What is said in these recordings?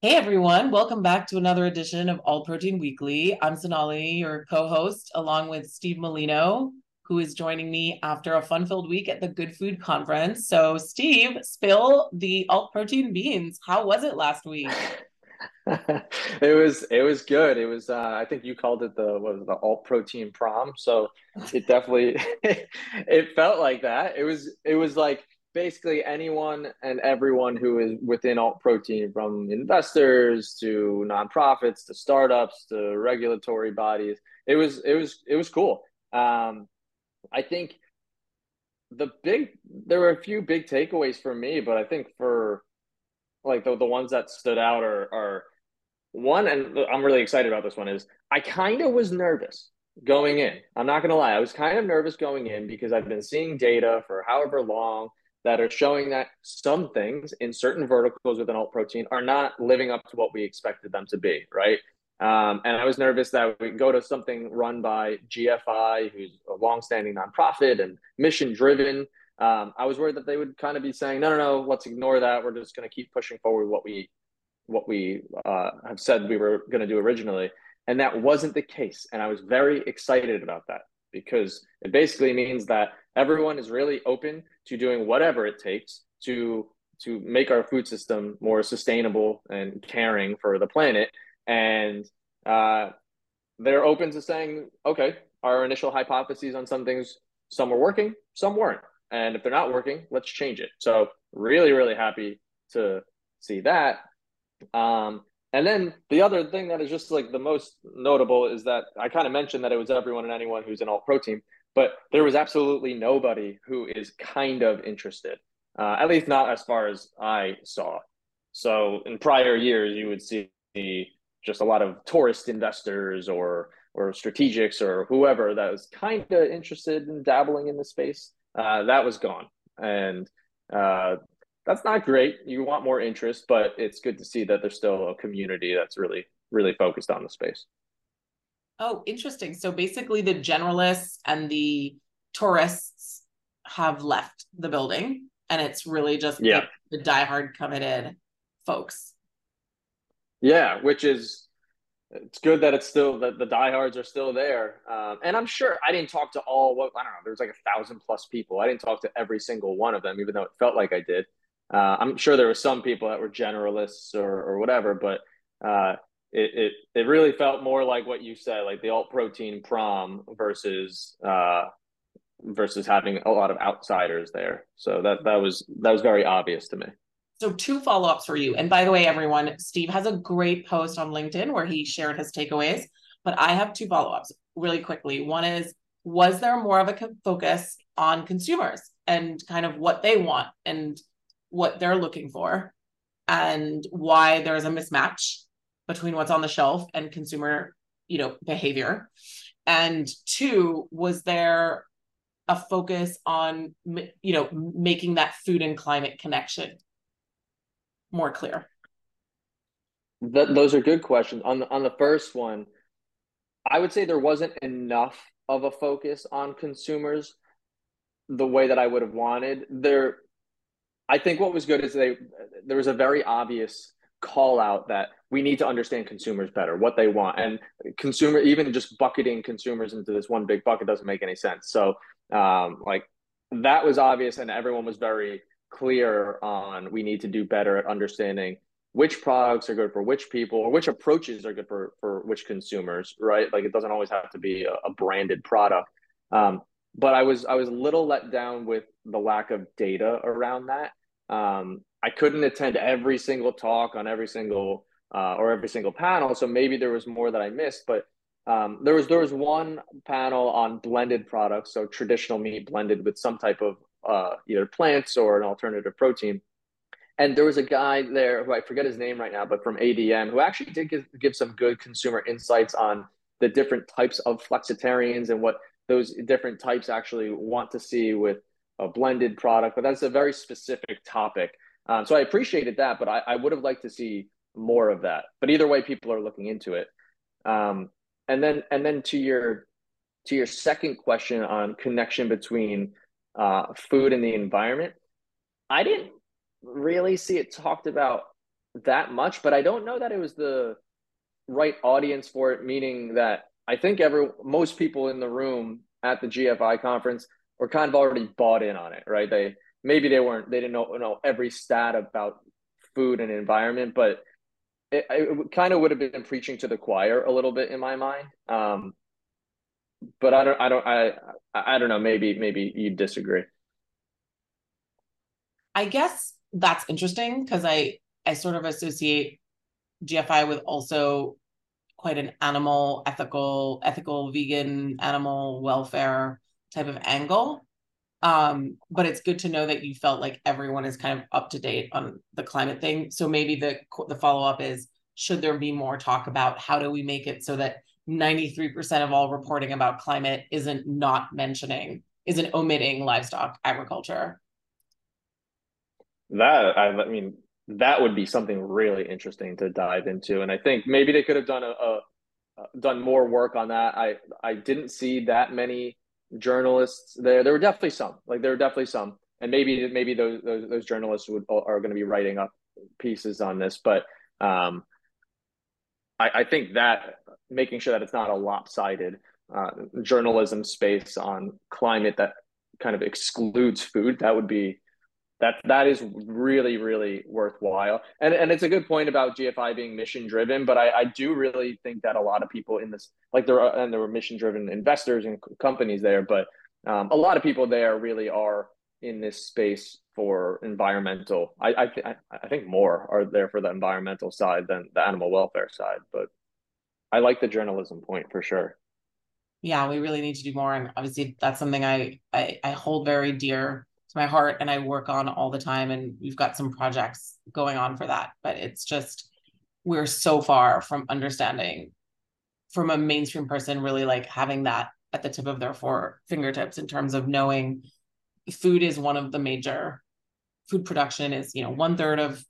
Hey everyone, welcome back to another edition of All Protein Weekly. I'm Sonali, your co host, along with Steve Molino, who is joining me after a fun filled week at the Good Food Conference. So, Steve, spill the Alt Protein beans. How was it last week? it was it was good. It was uh, I think you called it the what was it, the alt protein prom. So it definitely it felt like that. It was it was like basically anyone and everyone who is within alt protein from investors to nonprofits to startups to regulatory bodies it was it was it was cool. Um, i think the big there were a few big takeaways for me but i think for like the, the ones that stood out are are one and i'm really excited about this one is i kind of was nervous going in. I'm not going to lie i was kind of nervous going in because i've been seeing data for however long that are showing that some things in certain verticals within alt protein are not living up to what we expected them to be, right? Um, and I was nervous that we go to something run by GFI, who's a longstanding nonprofit and mission driven. Um, I was worried that they would kind of be saying, no, no, no, let's ignore that. We're just going to keep pushing forward what we what we uh, have said we were going to do originally. And that wasn't the case. And I was very excited about that because it basically means that everyone is really open to doing whatever it takes to to make our food system more sustainable and caring for the planet. And uh, they're open to saying okay our initial hypotheses on some things some were working some weren't. And if they're not working let's change it. So really really happy to see that. Um, and then the other thing that is just like the most notable is that I kind of mentioned that it was everyone and anyone who's in alt protein, but there was absolutely nobody who is kind of interested, uh, at least not as far as I saw. So in prior years, you would see just a lot of tourist investors or or strategics or whoever that was kind of interested in dabbling in the space. Uh, that was gone, and uh, that's not great. You want more interest, but it's good to see that there's still a community that's really, really focused on the space. Oh, interesting. So basically, the generalists and the tourists have left the building, and it's really just yeah. the, the diehard committed folks. Yeah, which is it's good that it's still that the diehards are still there. Um, and I'm sure I didn't talk to all what I don't know. There's like a thousand plus people. I didn't talk to every single one of them, even though it felt like I did. Uh, I'm sure there were some people that were generalists or, or whatever, but uh, it, it it really felt more like what you said, like the alt protein prom versus uh, versus having a lot of outsiders there. So that that was that was very obvious to me. So two follow ups for you. And by the way, everyone, Steve has a great post on LinkedIn where he shared his takeaways. But I have two follow ups really quickly. One is, was there more of a focus on consumers and kind of what they want and what they're looking for and why there's a mismatch between what's on the shelf and consumer you know behavior. And two was there a focus on you know making that food and climate connection more clear? Th- those are good questions. On the on the first one i would say there wasn't enough of a focus on consumers the way that i would have wanted. There I think what was good is they there was a very obvious call out that we need to understand consumers better, what they want, and consumer even just bucketing consumers into this one big bucket doesn't make any sense. So um, like that was obvious, and everyone was very clear on we need to do better at understanding which products are good for which people or which approaches are good for for which consumers right? Like it doesn't always have to be a, a branded product. Um, but i was i was a little let down with the lack of data around that um, I couldn't attend every single talk on every single uh, or every single panel, so maybe there was more that I missed. But um, there was there was one panel on blended products, so traditional meat blended with some type of uh, either plants or an alternative protein. And there was a guy there who I forget his name right now, but from ADM, who actually did give, give some good consumer insights on the different types of flexitarians and what those different types actually want to see with a blended product, but that's a very specific topic. Um, so I appreciated that, but I, I, would have liked to see more of that. But either way, people are looking into it. Um, and then and then to your to your second question on connection between uh, food and the environment, I didn't really see it talked about that much, but I don't know that it was the right audience for it, meaning that I think every most people in the room at the GFI conference were kind of already bought in on it, right? They maybe they weren't they didn't know, know every stat about food and environment, but it, it kind of would have been preaching to the choir a little bit in my mind. Um, but I don't, I don't, I, I don't know. Maybe, maybe you disagree. I guess that's interesting because I, I sort of associate GFI with also quite an animal ethical, ethical vegan animal welfare type of angle. Um, but it's good to know that you felt like everyone is kind of up to date on the climate thing. So maybe the the follow up is should there be more talk about how do we make it so that 93% of all reporting about climate isn't not mentioning isn't omitting livestock agriculture that I, I mean that would be something really interesting to dive into and i think maybe they could have done a, a done more work on that i i didn't see that many journalists there. There were definitely some, like there were definitely some, and maybe maybe those those, those journalists would are going to be writing up pieces on this, but um, I, I think that making sure that it's not a lopsided uh, journalism space on climate that kind of excludes food that would be that that is really really worthwhile. And and it's a good point about gfi being mission driven but i i do really think that a lot of people in this like there are and there were mission driven investors and companies there but um, a lot of people there really are in this space for environmental. I i, th- I think more are there for the environmental side than the animal welfare side but i like the journalism point for sure. Yeah we really need to do more and obviously that's something i i, I hold very dear to my heart and I work on all the time. And we've got some projects going on for that. But it's just, we're so far from understanding from a mainstream person really like having that at the tip of their four fingertips in terms of knowing food is one of the major food production is you know one third of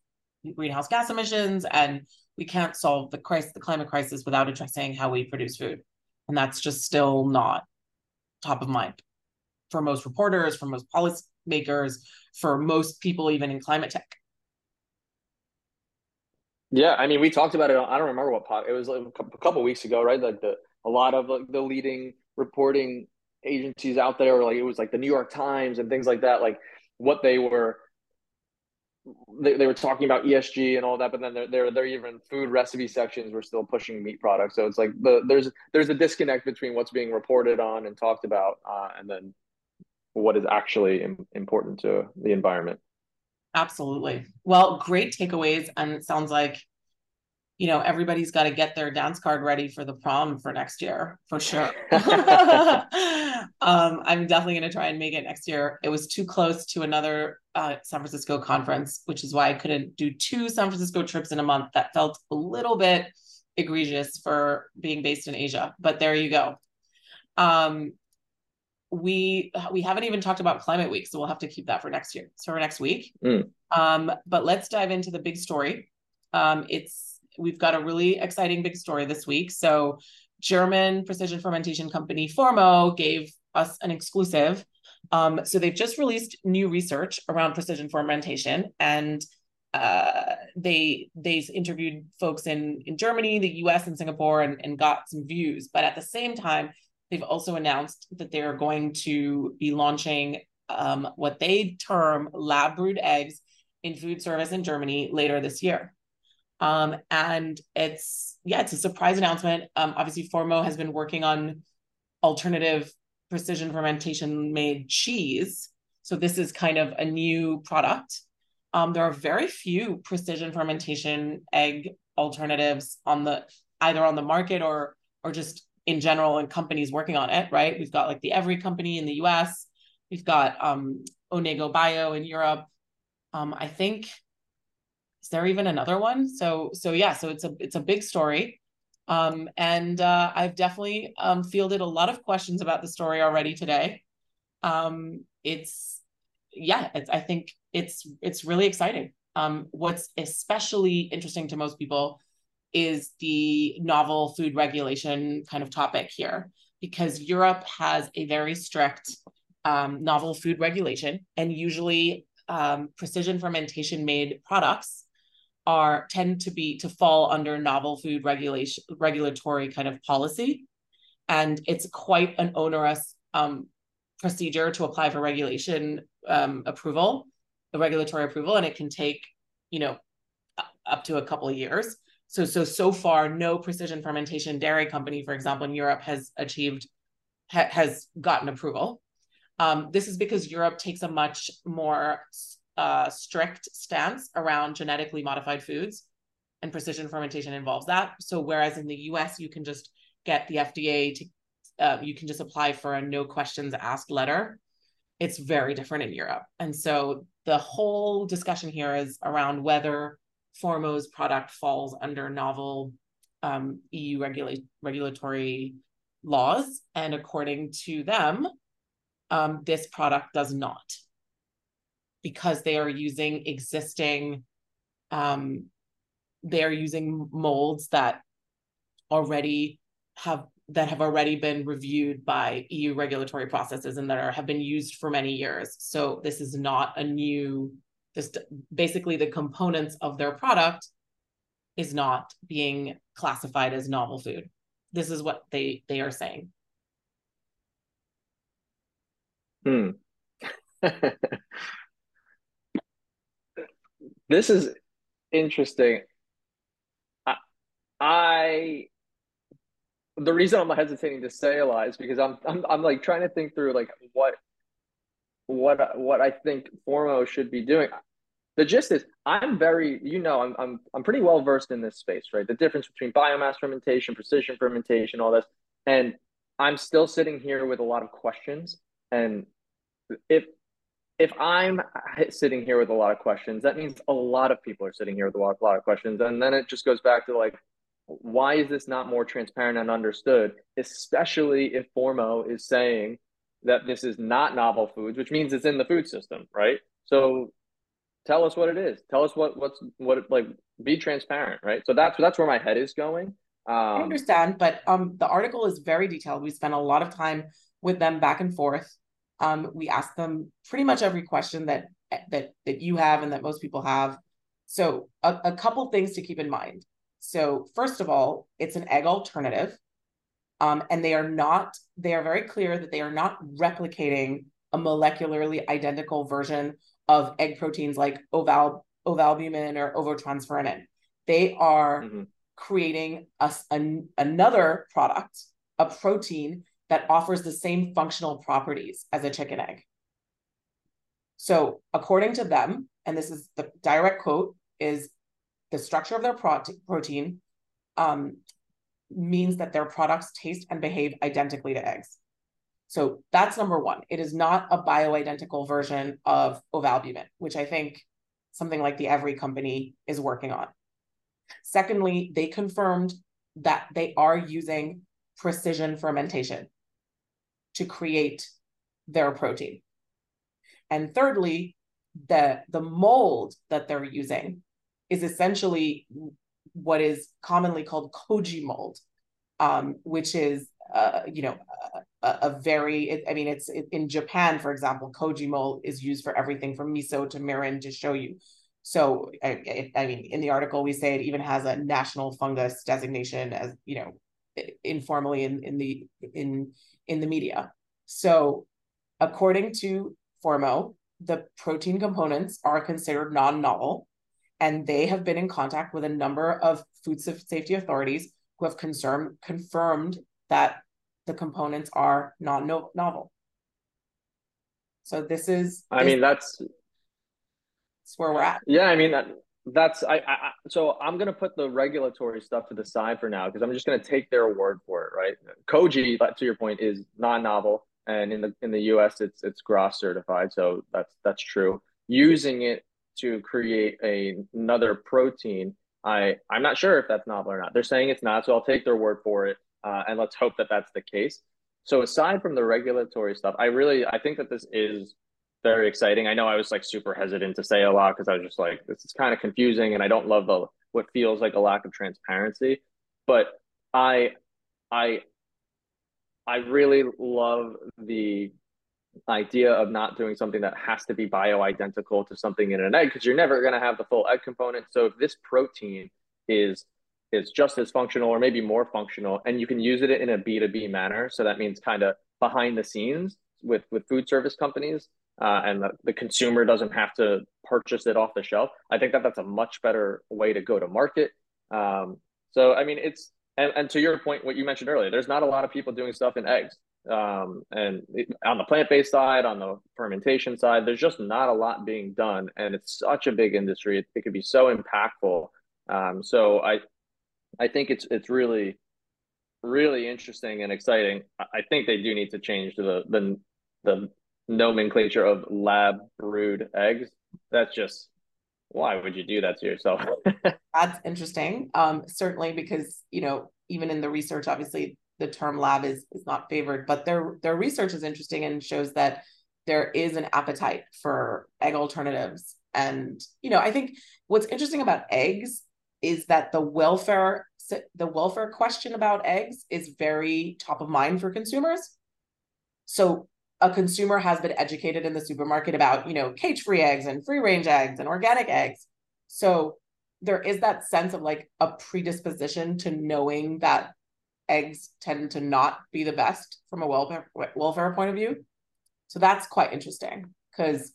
greenhouse gas emissions and we can't solve the crisis the climate crisis without addressing how we produce food and that's just still not top of mind for most reporters for most policy makers for most people, even in climate tech. Yeah, I mean, we talked about it. I don't remember what pod. It was like a couple weeks ago, right? Like the a lot of like the leading reporting agencies out there, like it was like the New York Times and things like that. Like what they were, they, they were talking about ESG and all that, but then they're they're, they're even food recipe sections were still pushing meat products. So it's like the there's there's a disconnect between what's being reported on and talked about, uh, and then what is actually important to the environment. Absolutely. Well, great takeaways. And it sounds like, you know, everybody's got to get their dance card ready for the prom for next year, for sure. um, I'm definitely going to try and make it next year. It was too close to another uh, San Francisco conference, which is why I couldn't do two San Francisco trips in a month. That felt a little bit egregious for being based in Asia, but there you go. Um, we we haven't even talked about climate week so we'll have to keep that for next year so for next week. Mm. um, but let's dive into the big story. Um, it's we've got a really exciting big story this week. So german precision fermentation company formo gave us an exclusive. Um, so they've just released new research around precision fermentation and uh, they they interviewed folks in in germany the us and singapore and, and got some views. But at the same time They've also announced that they're going to be launching um, what they term lab brewed eggs in food service in Germany later this year. Um, and it's, yeah, it's a surprise announcement. Um, obviously, Formo has been working on alternative precision fermentation made cheese. So this is kind of a new product. Um, there are very few precision fermentation egg alternatives on the either on the market or or just in general and companies working on it, right? We've got like the Every company in the US, we've got um, Onego Bio in Europe. Um, I think is there even another one? So so yeah, so it's a it's a big story. Um, and uh, I've definitely um, fielded a lot of questions about the story already today. Um, it's yeah, it's, I think it's it's really exciting. Um, what's especially interesting to most people is the novel food regulation kind of topic here, because Europe has a very strict um, novel food regulation, and usually um, precision fermentation made products are tend to be to fall under novel food regulation regulatory kind of policy. And it's quite an onerous um, procedure to apply for regulation um, approval regulatory approval and it can take you know up to a couple of years so so so far no precision fermentation dairy company for example in europe has achieved ha- has gotten approval um, this is because europe takes a much more uh, strict stance around genetically modified foods, and precision fermentation involves that. So whereas in the U.S. you can just get the FDA to, uh, you can just apply for a no questions asked letter. It's very different in Europe, and so the whole discussion here is around whether Formo's product falls under novel um, EU regula- regulatory laws, and according to them, um, this product does not because they are using existing um, they're using molds that already have that have already been reviewed by EU regulatory processes and that are have been used for many years. So this is not a new just basically the components of their product is not being classified as novel food. This is what they they are saying. Hmm. this is interesting. I, I the reason I'm hesitating to say a lot is because I'm I'm I'm like trying to think through like what what what I think Formo should be doing. The gist is I'm very you know I'm I'm I'm pretty well versed in this space, right? The difference between biomass fermentation, precision fermentation, all this, and I'm still sitting here with a lot of questions. And if if I'm sitting here with a lot of questions, that means a lot of people are sitting here with a lot, a lot of questions. And then it just goes back to like, why is this not more transparent and understood, especially if Formo is saying that this is not novel foods, which means it's in the food system, right? So tell us what it is. Tell us what what's what like be transparent, right? So that's that's where my head is going. Um, I understand, but um, the article is very detailed. We spent a lot of time with them back and forth. Um, we ask them pretty much every question that that that you have and that most people have. So a, a couple things to keep in mind. So first of all, it's an egg alternative. Um, and they are not, they are very clear that they are not replicating a molecularly identical version of egg proteins like oval ovalbumin or ovotransferrin. They are mm-hmm. creating a, a, another product, a protein that offers the same functional properties as a chicken egg. So, according to them, and this is the direct quote, is the structure of their pro- protein um, means that their products taste and behave identically to eggs. So that's number one. It is not a bioidentical version of ovalbumin, which I think something like the Every company is working on. Secondly, they confirmed that they are using precision fermentation to create their protein. And thirdly, the, the mold that they're using is essentially what is commonly called koji mold, um, which is, uh, you know, a, a very, I mean, it's it, in Japan, for example, koji mold is used for everything from miso to mirin to shoyu. So, I, I mean, in the article, we say it even has a national fungus designation as, you know, informally in, in the in in the media. So, according to Formo, the protein components are considered non-novel, and they have been in contact with a number of food safety authorities who have confirmed confirmed that the components are non-novel. So this is. I mean, that's. That's where we're at. Yeah, I mean that that's I, I so i'm going to put the regulatory stuff to the side for now because i'm just going to take their word for it right koji to your point is non-novel and in the in the us it's it's GRAS certified so that's that's true using it to create a, another protein i i'm not sure if that's novel or not they're saying it's not so i'll take their word for it uh, and let's hope that that's the case so aside from the regulatory stuff i really i think that this is very exciting. I know I was like super hesitant to say a lot because I was just like, this is kind of confusing, and I don't love the what feels like a lack of transparency. But I, I, I really love the idea of not doing something that has to be bioidentical to something in an egg because you're never going to have the full egg component. So if this protein is is just as functional or maybe more functional and you can use it in a B2B manner, so that means kind of behind the scenes with with food service companies uh, and the, the consumer doesn't have to purchase it off the shelf. I think that that's a much better way to go to market. Um, so I mean it's and, and to your point, what you mentioned earlier, there's not a lot of people doing stuff in eggs. Um, and it, on the plant-based side, on the fermentation side, there's just not a lot being done, and it's such a big industry. It, it could be so impactful. Um, so I, I think it's it's really, really interesting and exciting. I think they do need to change the the the nomenclature of lab brewed eggs. That's just why would you do that to yourself? That's interesting. Um, certainly because you know even in the research, obviously the term lab is is not favored, but their their research is interesting and shows that there is an appetite for egg alternatives. And you know, I think what's interesting about eggs is that the welfare the welfare question about eggs is very top of mind for consumers. So a consumer has been educated in the supermarket about, you know, cage-free eggs and free-range eggs and organic eggs. So there is that sense of like a predisposition to knowing that eggs tend to not be the best from a welfare welfare point of view. So that's quite interesting because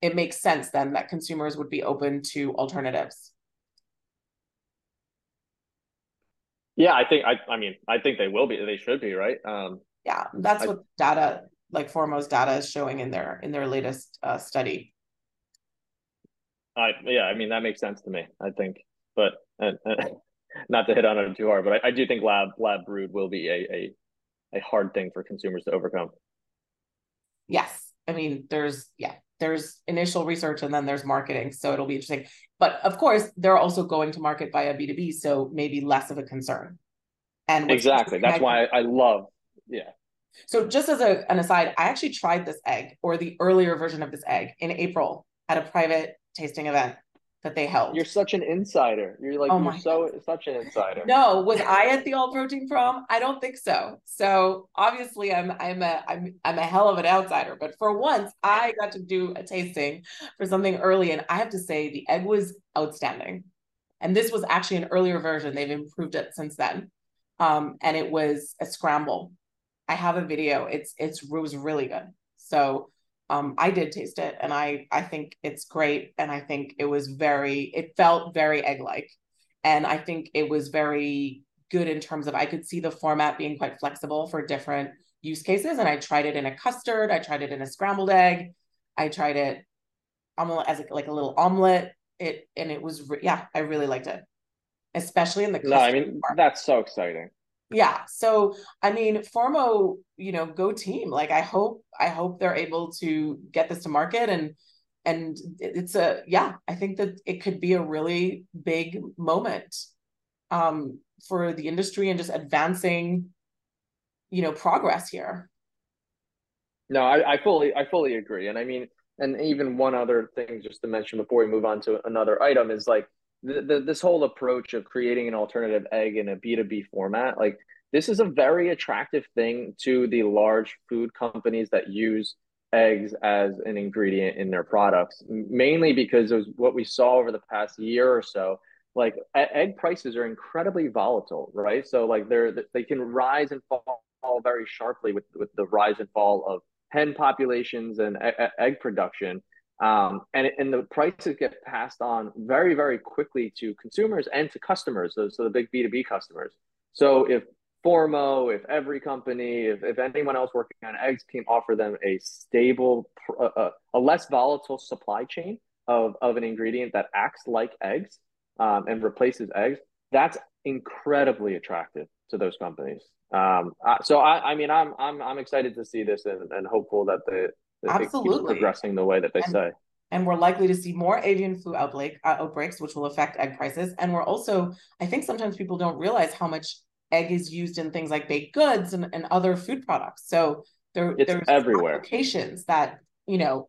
it makes sense then that consumers would be open to alternatives. Yeah, I think I I mean I think they will be they should be, right? Um yeah, that's I, what data like Formo's data is showing in their in their latest uh, study. I yeah, I mean that makes sense to me. I think, but and, not to hit on it too hard, but I, I do think lab lab brewed will be a, a a hard thing for consumers to overcome. Yes, I mean there's yeah there's initial research and then there's marketing, so it'll be interesting. But of course, they're also going to market via B two B, so maybe less of a concern. And exactly, that's I, why I love yeah. So just as a, an aside, I actually tried this egg or the earlier version of this egg in April at a private tasting event that they held. You're such an insider. You're like oh you're so God. such an insider. No, was I at the alt protein prom? I don't think so. So obviously I'm I'm a I'm I'm a hell of an outsider. But for once I got to do a tasting for something early and I have to say the egg was outstanding. And this was actually an earlier version. They've improved it since then. Um, and it was a scramble. I have a video. It's it's it was really good. So um, I did taste it and I I think it's great and I think it was very it felt very egg like and I think it was very good in terms of I could see the format being quite flexible for different use cases and I tried it in a custard I tried it in a scrambled egg I tried it omelet as a, like a little omelet. It and it was yeah I really liked it especially in the no I mean part. that's so exciting yeah so i mean formo you know go team like i hope i hope they're able to get this to market and and it's a yeah i think that it could be a really big moment um for the industry and just advancing you know progress here. No I, I fully i fully agree and i mean and even one other thing just to mention before we move on to another item is like the, this whole approach of creating an alternative egg in a B2B format, like this is a very attractive thing to the large food companies that use eggs as an ingredient in their products, mainly because of what we saw over the past year or so. Like egg prices are incredibly volatile, right? So like they're they can rise and fall very sharply with with the rise and fall of hen populations and egg production. Um, and, and the prices get passed on very, very quickly to consumers and to customers, so, the big B2B customers. So if Formo, if every company, if, if anyone else working on eggs can offer them a stable, uh, a less volatile supply chain of, of an ingredient that acts like eggs um, and replaces eggs, that's incredibly attractive to those companies. Um, so I, I mean, I'm, I'm, I'm excited to see this and, and hopeful that the, Absolutely. progressing the way that they and, say. And we're likely to see more avian flu outbreak, uh, outbreaks, which will affect egg prices. And we're also, I think sometimes people don't realize how much egg is used in things like baked goods and, and other food products. So there, it's there's everywhere. applications that, you know,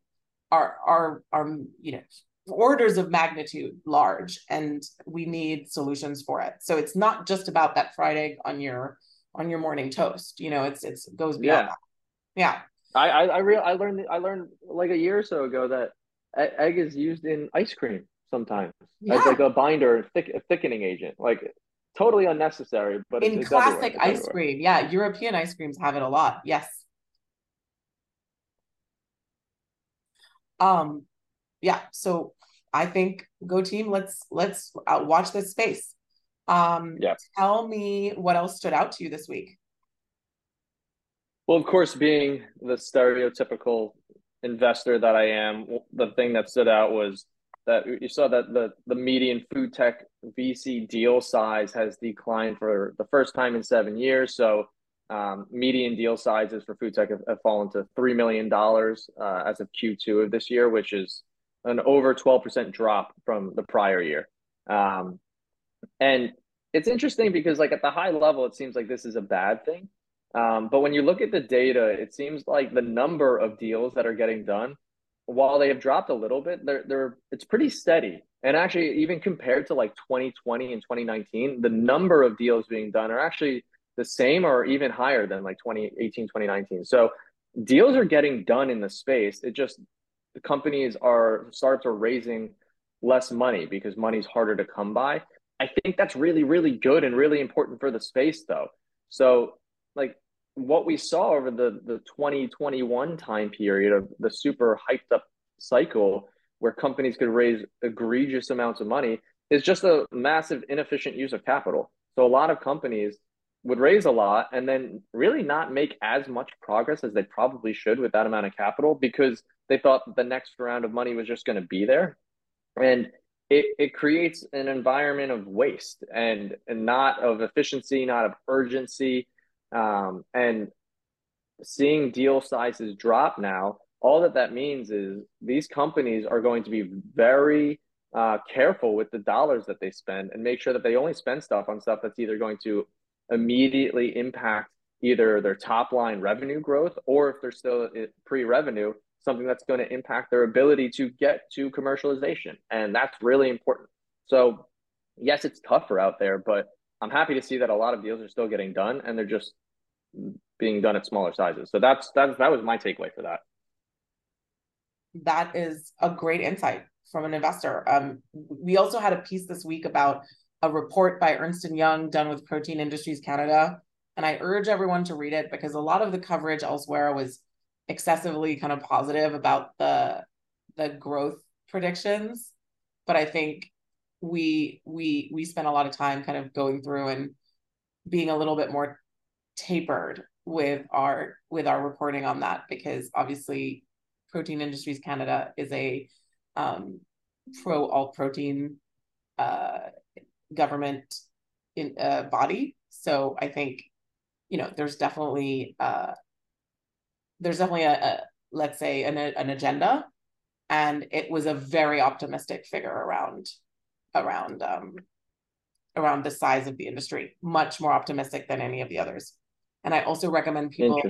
are, are, are, you know, orders of magnitude large and we need solutions for it. So it's not just about that fried egg on your, on your morning toast. You know, it's, it's it goes beyond yeah. that. Yeah. I I I, real, I learned I learned like a year or so ago that egg is used in ice cream sometimes yeah. as like a binder, thick, a thickening agent. Like totally unnecessary, but in it's, classic it's ice cream, yeah, European ice creams have it a lot. Yes. Um, yeah. So I think go team. Let's let's uh, watch this space. Um, yeah. Tell me what else stood out to you this week. Well, of course, being the stereotypical investor that I am, the thing that stood out was that you saw that the, the median food tech VC deal size has declined for the first time in seven years. So, um, median deal sizes for food tech have, have fallen to $3 million uh, as of Q2 of this year, which is an over 12% drop from the prior year. Um, and it's interesting because, like, at the high level, it seems like this is a bad thing. Um, but when you look at the data, it seems like the number of deals that are getting done, while they have dropped a little bit, they're they're it's pretty steady. And actually, even compared to like 2020 and 2019, the number of deals being done are actually the same or even higher than like 2018, 2019. So deals are getting done in the space. It just the companies are startups are raising less money because money's harder to come by. I think that's really, really good and really important for the space though. So like what we saw over the the 2021 time period of the super hyped up cycle where companies could raise egregious amounts of money is just a massive inefficient use of capital. So a lot of companies would raise a lot and then really not make as much progress as they probably should with that amount of capital because they thought the next round of money was just going to be there. And it, it creates an environment of waste and, and not of efficiency, not of urgency, um, and seeing deal sizes drop now, all that that means is these companies are going to be very uh, careful with the dollars that they spend and make sure that they only spend stuff on stuff that's either going to immediately impact either their top line revenue growth or if they're still pre revenue, something that's going to impact their ability to get to commercialization. And that's really important. So, yes, it's tougher out there, but I'm happy to see that a lot of deals are still getting done and they're just being done at smaller sizes. So that's that that was my takeaway for that. That is a great insight from an investor. Um, we also had a piece this week about a report by Ernst and Young done with Protein Industries Canada, and I urge everyone to read it because a lot of the coverage elsewhere was excessively kind of positive about the the growth predictions, but I think we we we spent a lot of time kind of going through and being a little bit more tapered with our with our reporting on that because obviously protein industries canada is a um, pro alt protein uh, government in uh, body. So i think you know there's definitely uh, there's definitely a, a let's say an, an agenda. And it was a very optimistic figure around around um, around the size of the industry much more optimistic than any of the others. And I also recommend people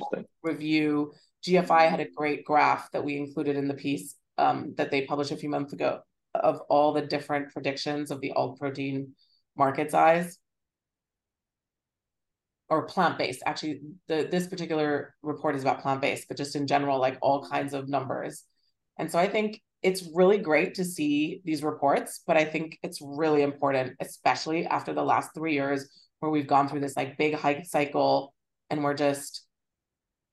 review. GFI had a great graph that we included in the piece um, that they published a few months ago of all the different predictions of the alt protein market size. Or plant-based. Actually the this particular report is about plant-based but just in general like all kinds of numbers. And so i think it's really great to see these reports but i think it's really important especially after the last three years where we've gone through this like big hike cycle and we're just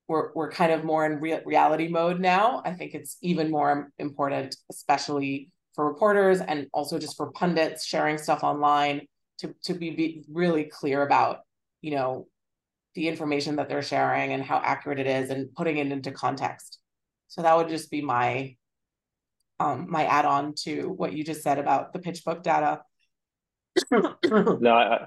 we're we're kind of more in re- reality mode now. I think it's even more important, especially for reporters and also just for pundits sharing stuff online to to be, be really clear about you know the information that they're sharing and how accurate it is and putting it into context. So that would just be my um, my add on to what you just said about the PitchBook data no, I,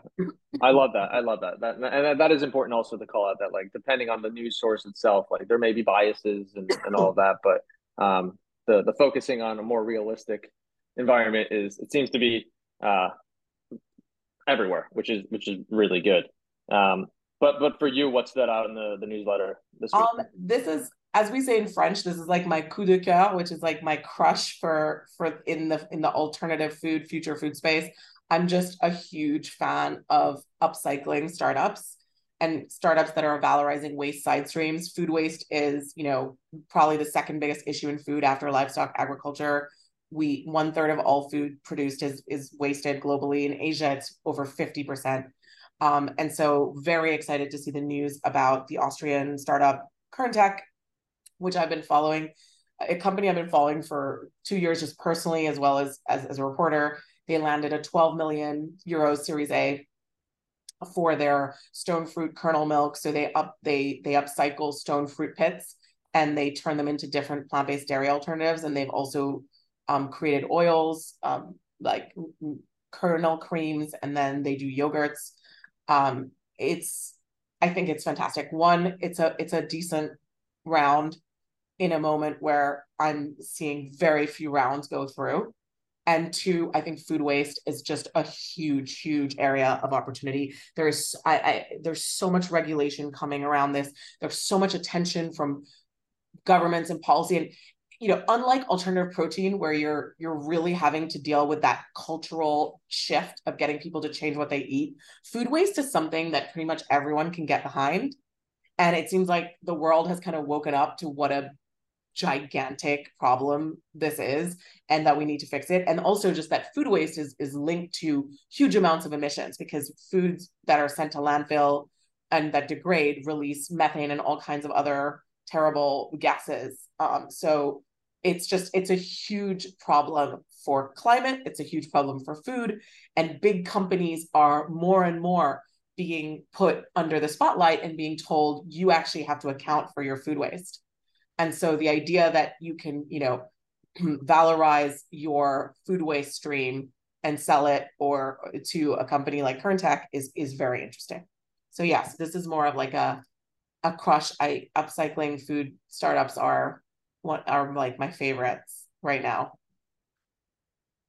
I love that. I love that. That and that is important also to call out that like depending on the news source itself, like there may be biases and, and all of that, but um, the the focusing on a more realistic environment is it seems to be uh, everywhere, which is which is really good. Um, but but for you, what's that out in the the newsletter this week? Um, this is as we say in French, this is like my coup de coeur, which is like my crush for for in the in the alternative food future food space. I'm just a huge fan of upcycling startups. and startups that are valorizing waste side streams. Food waste is, you know, probably the second biggest issue in food after livestock agriculture. We one third of all food produced is is wasted globally. In Asia, it's over fifty percent. Um, and so, very excited to see the news about the Austrian startup Kern Tec, which I've been following, a company I've been following for two years, just personally as well as as, as a reporter. They landed a 12 million euros Series A for their stone fruit kernel milk. So they up they they upcycle stone fruit pits and they turn them into different plant-based dairy alternatives. And they've also um, created oils um, like kernel creams, and then they do yogurts. Um, it's I think it's fantastic. One, it's a it's a decent round in a moment where I'm seeing very few rounds go through. And two, I think food waste is just a huge, huge area of opportunity. There's I, I there's so much regulation coming around this. There's so much attention from governments and policy. And you know, unlike alternative protein, where you're you're really having to deal with that cultural shift of getting people to change what they eat, food waste is something that pretty much everyone can get behind. And it seems like the world has kind of woken up to what a gigantic problem this is and that we need to fix it. And also just that food waste is is linked to huge amounts of emissions because foods that are sent to landfill and that degrade release methane and all kinds of other terrible gases. Um, so it's just it's a huge problem for climate. It's a huge problem for food. And big companies are more and more being put under the spotlight and being told you actually have to account for your food waste and so the idea that you can, you know, valorize your food waste stream and sell it or to a company like Kern Tec is is very interesting. So yes, this is more of like a a crush. I upcycling food startups are what are like my favorites right now.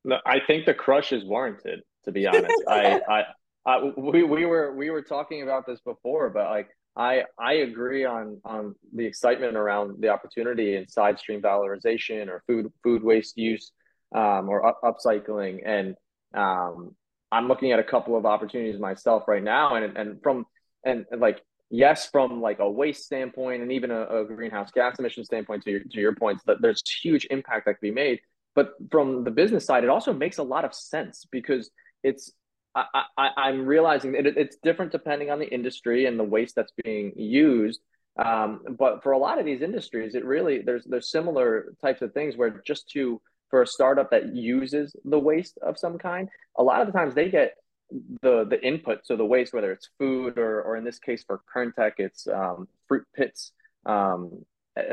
No, I think the crush is warranted. To be honest, I, I, I, we we were we were talking about this before, but like I I agree on on the excitement around the opportunity in side stream valorization or food food waste use um, or up, upcycling, and um, I'm looking at a couple of opportunities myself right now, and and from and, and like yes, from like a waste standpoint and even a, a, greenhouse gas emission standpoint, to your to your points, that there's huge impact that can be made. But from the business side, it also makes a lot of sense because it's I, I, am realizing it, it's different depending on the industry and the waste that's being used. Um, but for a lot of these industries, it really there's there's similar types of things where just to for a startup that uses the waste of some kind, a lot of the times they get the the input, so the waste, whether it's food or or in this case for Kern Tec, it's um, fruit pits. Um,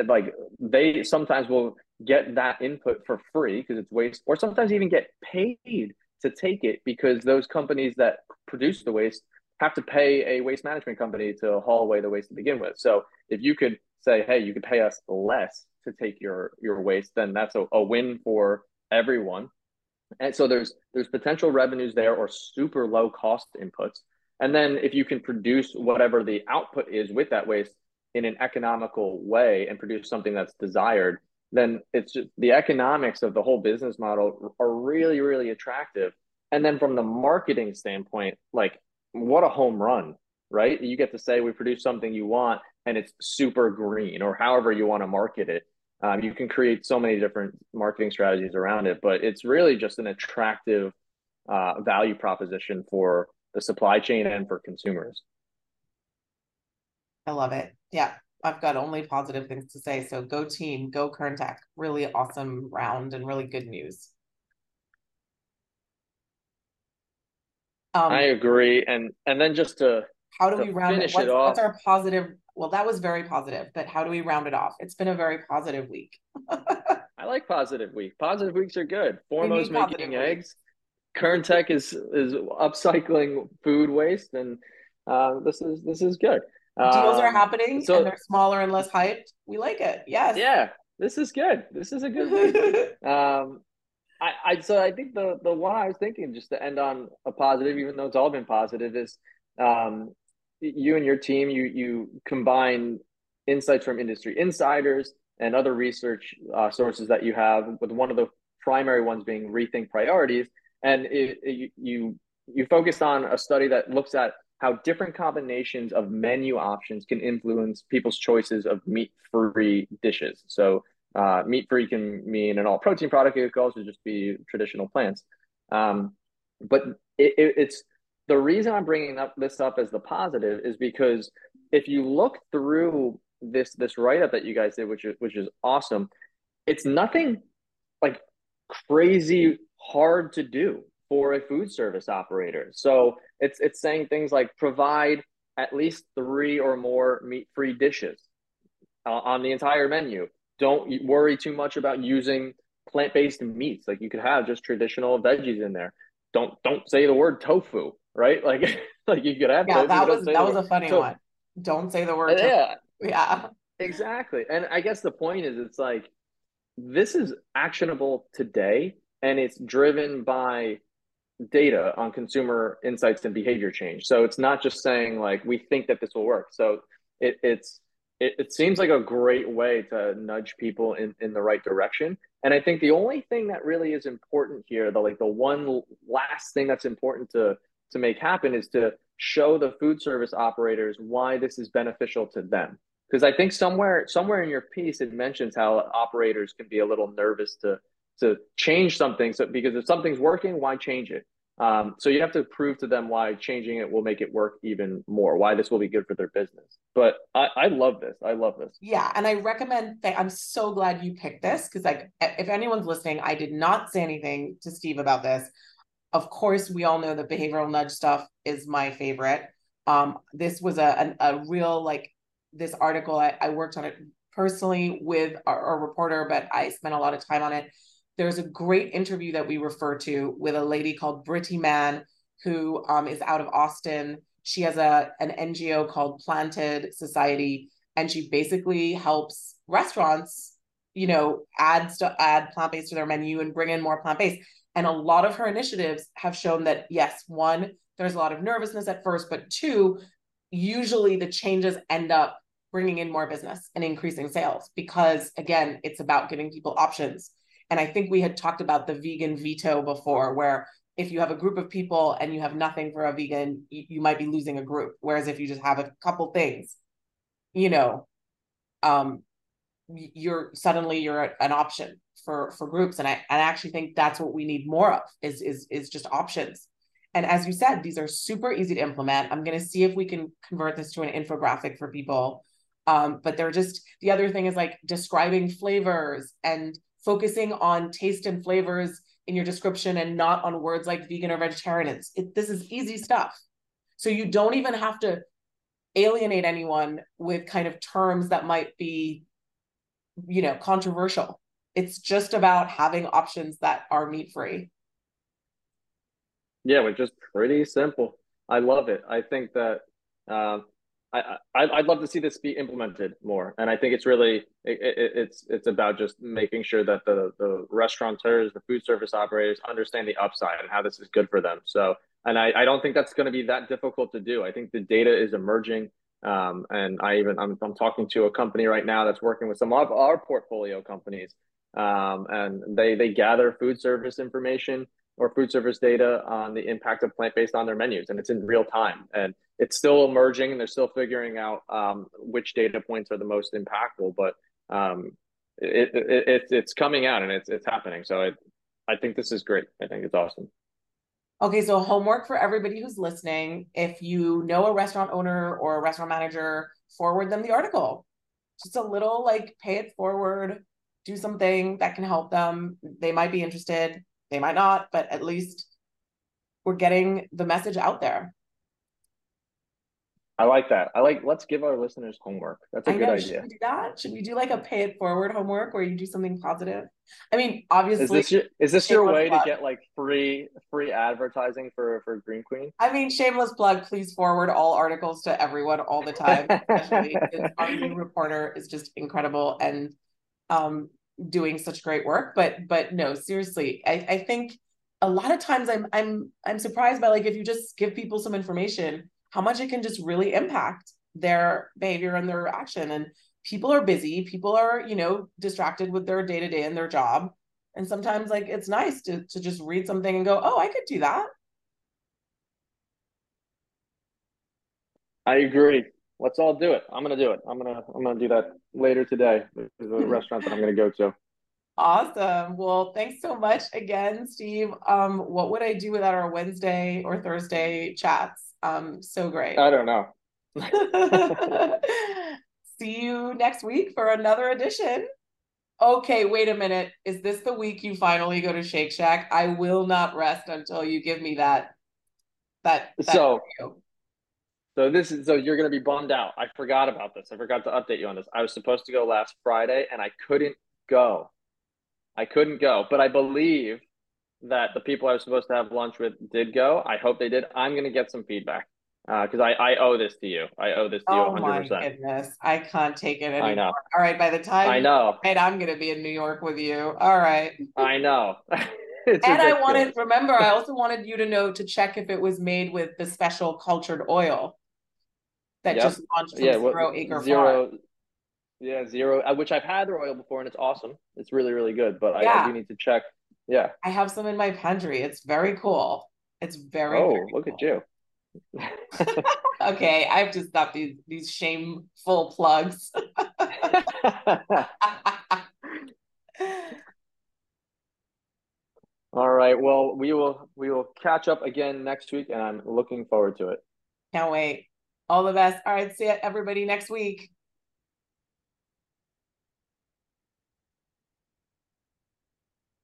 like they sometimes will get that input for free because it's waste, or sometimes even get paid to take it because those companies that produce the waste have to pay a waste management company to haul away the waste to begin with. So if you could say, hey, you could pay us less to take your your waste, then that's a, a win for everyone. And so there's there's potential revenues there or super low cost inputs. And then if you can produce whatever the output is with that waste in an economical way and produce something that's desired, then it's just the economics of the whole business model are really, really attractive. And then from the marketing standpoint, like what a home run, right? You get to say we produce something you want and it's super green or however you want to market it. Um, you can create so many different marketing strategies around it, but it's really just an attractive uh, value proposition for the supply chain and for consumers. I love it. Yeah. I've got only positive things to say. So go team, go Kern Tec. Really awesome round and really good news. Um, I agree. And and then just to how do we round it? What's, it off, what's our positive? Well, that was very positive, but how do we round it off? It's been a very positive week. I like positive week. Positive weeks are good. Formo's making eggs. Kern Tec is is upcycling food waste, and uh, this is this is good. Deals are um, happening so, and they're smaller and less hyped. We like it. Yes. Yeah, this is good. This is a good um, I, I so I think the the one I was thinking just to end on a positive, even though it's all been positive, is um, you and your team you you combine insights from industry insiders and other research uh, sources that you have, with one of the primary ones being rethink priorities, and it, it, you you focused on a study that looks at how different combinations of menu options can influence people's choices of meat-free dishes. So uh, meat-free can mean an all-protein product. It could also just be traditional plants. Um, but it, it, it's the reason I'm bringing up this up as the positive is because if you look through this this write up that you guys did, which is which is awesome, it's nothing like crazy hard to do for a food service operator. So it's it's saying things like provide at least three or more meat free dishes uh, on the entire menu. Don't worry too much about using plant based meats. Like you could have just traditional veggies in there. Don't don't say the word tofu, right? Like like you could have. Yeah, tofu, that was that was a funny so, one. Don't say the word. Yeah, yeah, exactly. And I guess the point is, it's like this is actionable today, and it's driven by data on consumer insights and behavior change. So it's not just saying like we think that this will work. So it, it's it, it seems like a great way to nudge people in, in the right direction. And I think the only thing that really is important here, the like the one last thing that's important to to make happen is to show the food service operators why this is beneficial to them. Because I think somewhere somewhere in your piece it mentions how operators can be a little nervous to to change something. So because if something's working, why change it? Um, so you have to prove to them why changing it will make it work even more, why this will be good for their business. But I, I love this. I love this. Yeah. And I recommend I'm so glad you picked this because like if anyone's listening, I did not say anything to Steve about this. Of course, we all know that behavioral nudge stuff is my favorite. Um, this was a, a, a real like this article. I, I worked on it personally with our, our reporter, but I spent a lot of time on it there's a great interview that we refer to with a lady called Britty Mann, who um, is out of Austin. She has a an NGO called Planted Society, and she basically helps restaurants, you know, add st- add plant based to their menu and bring in more plant based. And a lot of her initiatives have shown that yes, one, there's a lot of nervousness at first, but two, usually the changes end up bringing in more business and increasing sales because again, it's about giving people options and I think we had talked about the vegan veto before, where if you have a group of people and you have nothing for a vegan, you, you might be losing a group. Whereas if you just have a couple things, you know, um, you're suddenly you're an option for for groups. And I and I actually think that's what we need more of is is is just options. And as you said, these are super easy to implement. I'm going to see if we can convert this to an infographic for people. Um, but they're just the other thing is like describing flavors and focusing on taste and flavors in your description and not on words like vegan or vegetarian. It's, it, this is easy stuff. So you don't even have to alienate anyone with kind of terms that might be, you know, controversial. It's just about having options that are meat free. Yeah, which is pretty simple. I love it. I think that um, I, I would love to see this be implemented more, and I think it's really it, it, it's it's about just making sure that the the restaurateurs, the food service operators understand the upside and how this is good for them. So, and I, I don't think that's going to be that difficult to do. I think the data is emerging, um, and I even I'm I'm talking to a company right now that's working with some of our portfolio companies, um, and they they gather food service information or food service data on the impact of plant based on their menus, and it's in real time and it's still emerging and they're still figuring out um, which data points are the most impactful but um, it, it, it, it's coming out and it's, it's happening so it, i think this is great. I think it's awesome. Okay so homework for everybody who's listening. If you know a restaurant owner or a restaurant manager forward them the article. Just a little like pay it forward do something that can help them. They might be interested they might not but at least we're getting the message out there I like that. I like let's give our listeners homework. That's a I good know, idea. Should we do that? Should we do like a pay it forward homework where you do something positive? I mean, obviously Is this your, is this your way plug. to get like free free advertising for for Green Queen? I mean, shameless plug, please forward all articles to everyone all the time. Especially our new reporter is just incredible and um doing such great work. But but no, seriously, I, I think a lot of times I'm I'm I'm surprised by like if you just give people some information how much it can just really impact their behavior and their action. And people are busy, people are, you know, distracted with their day to day and their job. And sometimes like it's nice to to just read something and go, oh, I could do that. I agree. Let's all do it. I'm gonna do it. I'm gonna I'm gonna do that later today. There's a restaurant that I'm gonna go to. Awesome. Well, thanks so much again, Steve. Um, what would I do without our Wednesday or Thursday chats? Um, so great. I don't know. See you next week for another edition. Okay, wait a minute. Is this the week you finally go to Shake Shack? I will not rest until you give me that. That, that so, review. So this is so you're gonna be bummed out. I forgot about this. I forgot to update you on this. I was supposed to go last Friday and I couldn't go. I couldn't go, but I believe that the people I was supposed to have lunch with did go. I hope they did. I'm gonna get some feedback because uh, I I owe this to you. I owe this to oh you 100%. Oh my goodness, I can't take it anymore. I know. All right, by the time I know. and I'm gonna be in New York with you. All right. I know. It's and ridiculous. I wanted, remember, I also wanted you to know to check if it was made with the special cultured oil that yep. just launched from yeah, Zero well, Acre Zero, Farm. Yeah, Zero, uh, which I've had the oil before and it's awesome. It's really, really good. But yeah. I, I, do need to check. Yeah. I have some in my pantry. It's very cool. It's very. Oh, very look cool. at you. okay, I have to stop these these shameful plugs. All right. Well, we will we will catch up again next week, and I'm looking forward to it. Can't wait. All the best. All right. See everybody next week.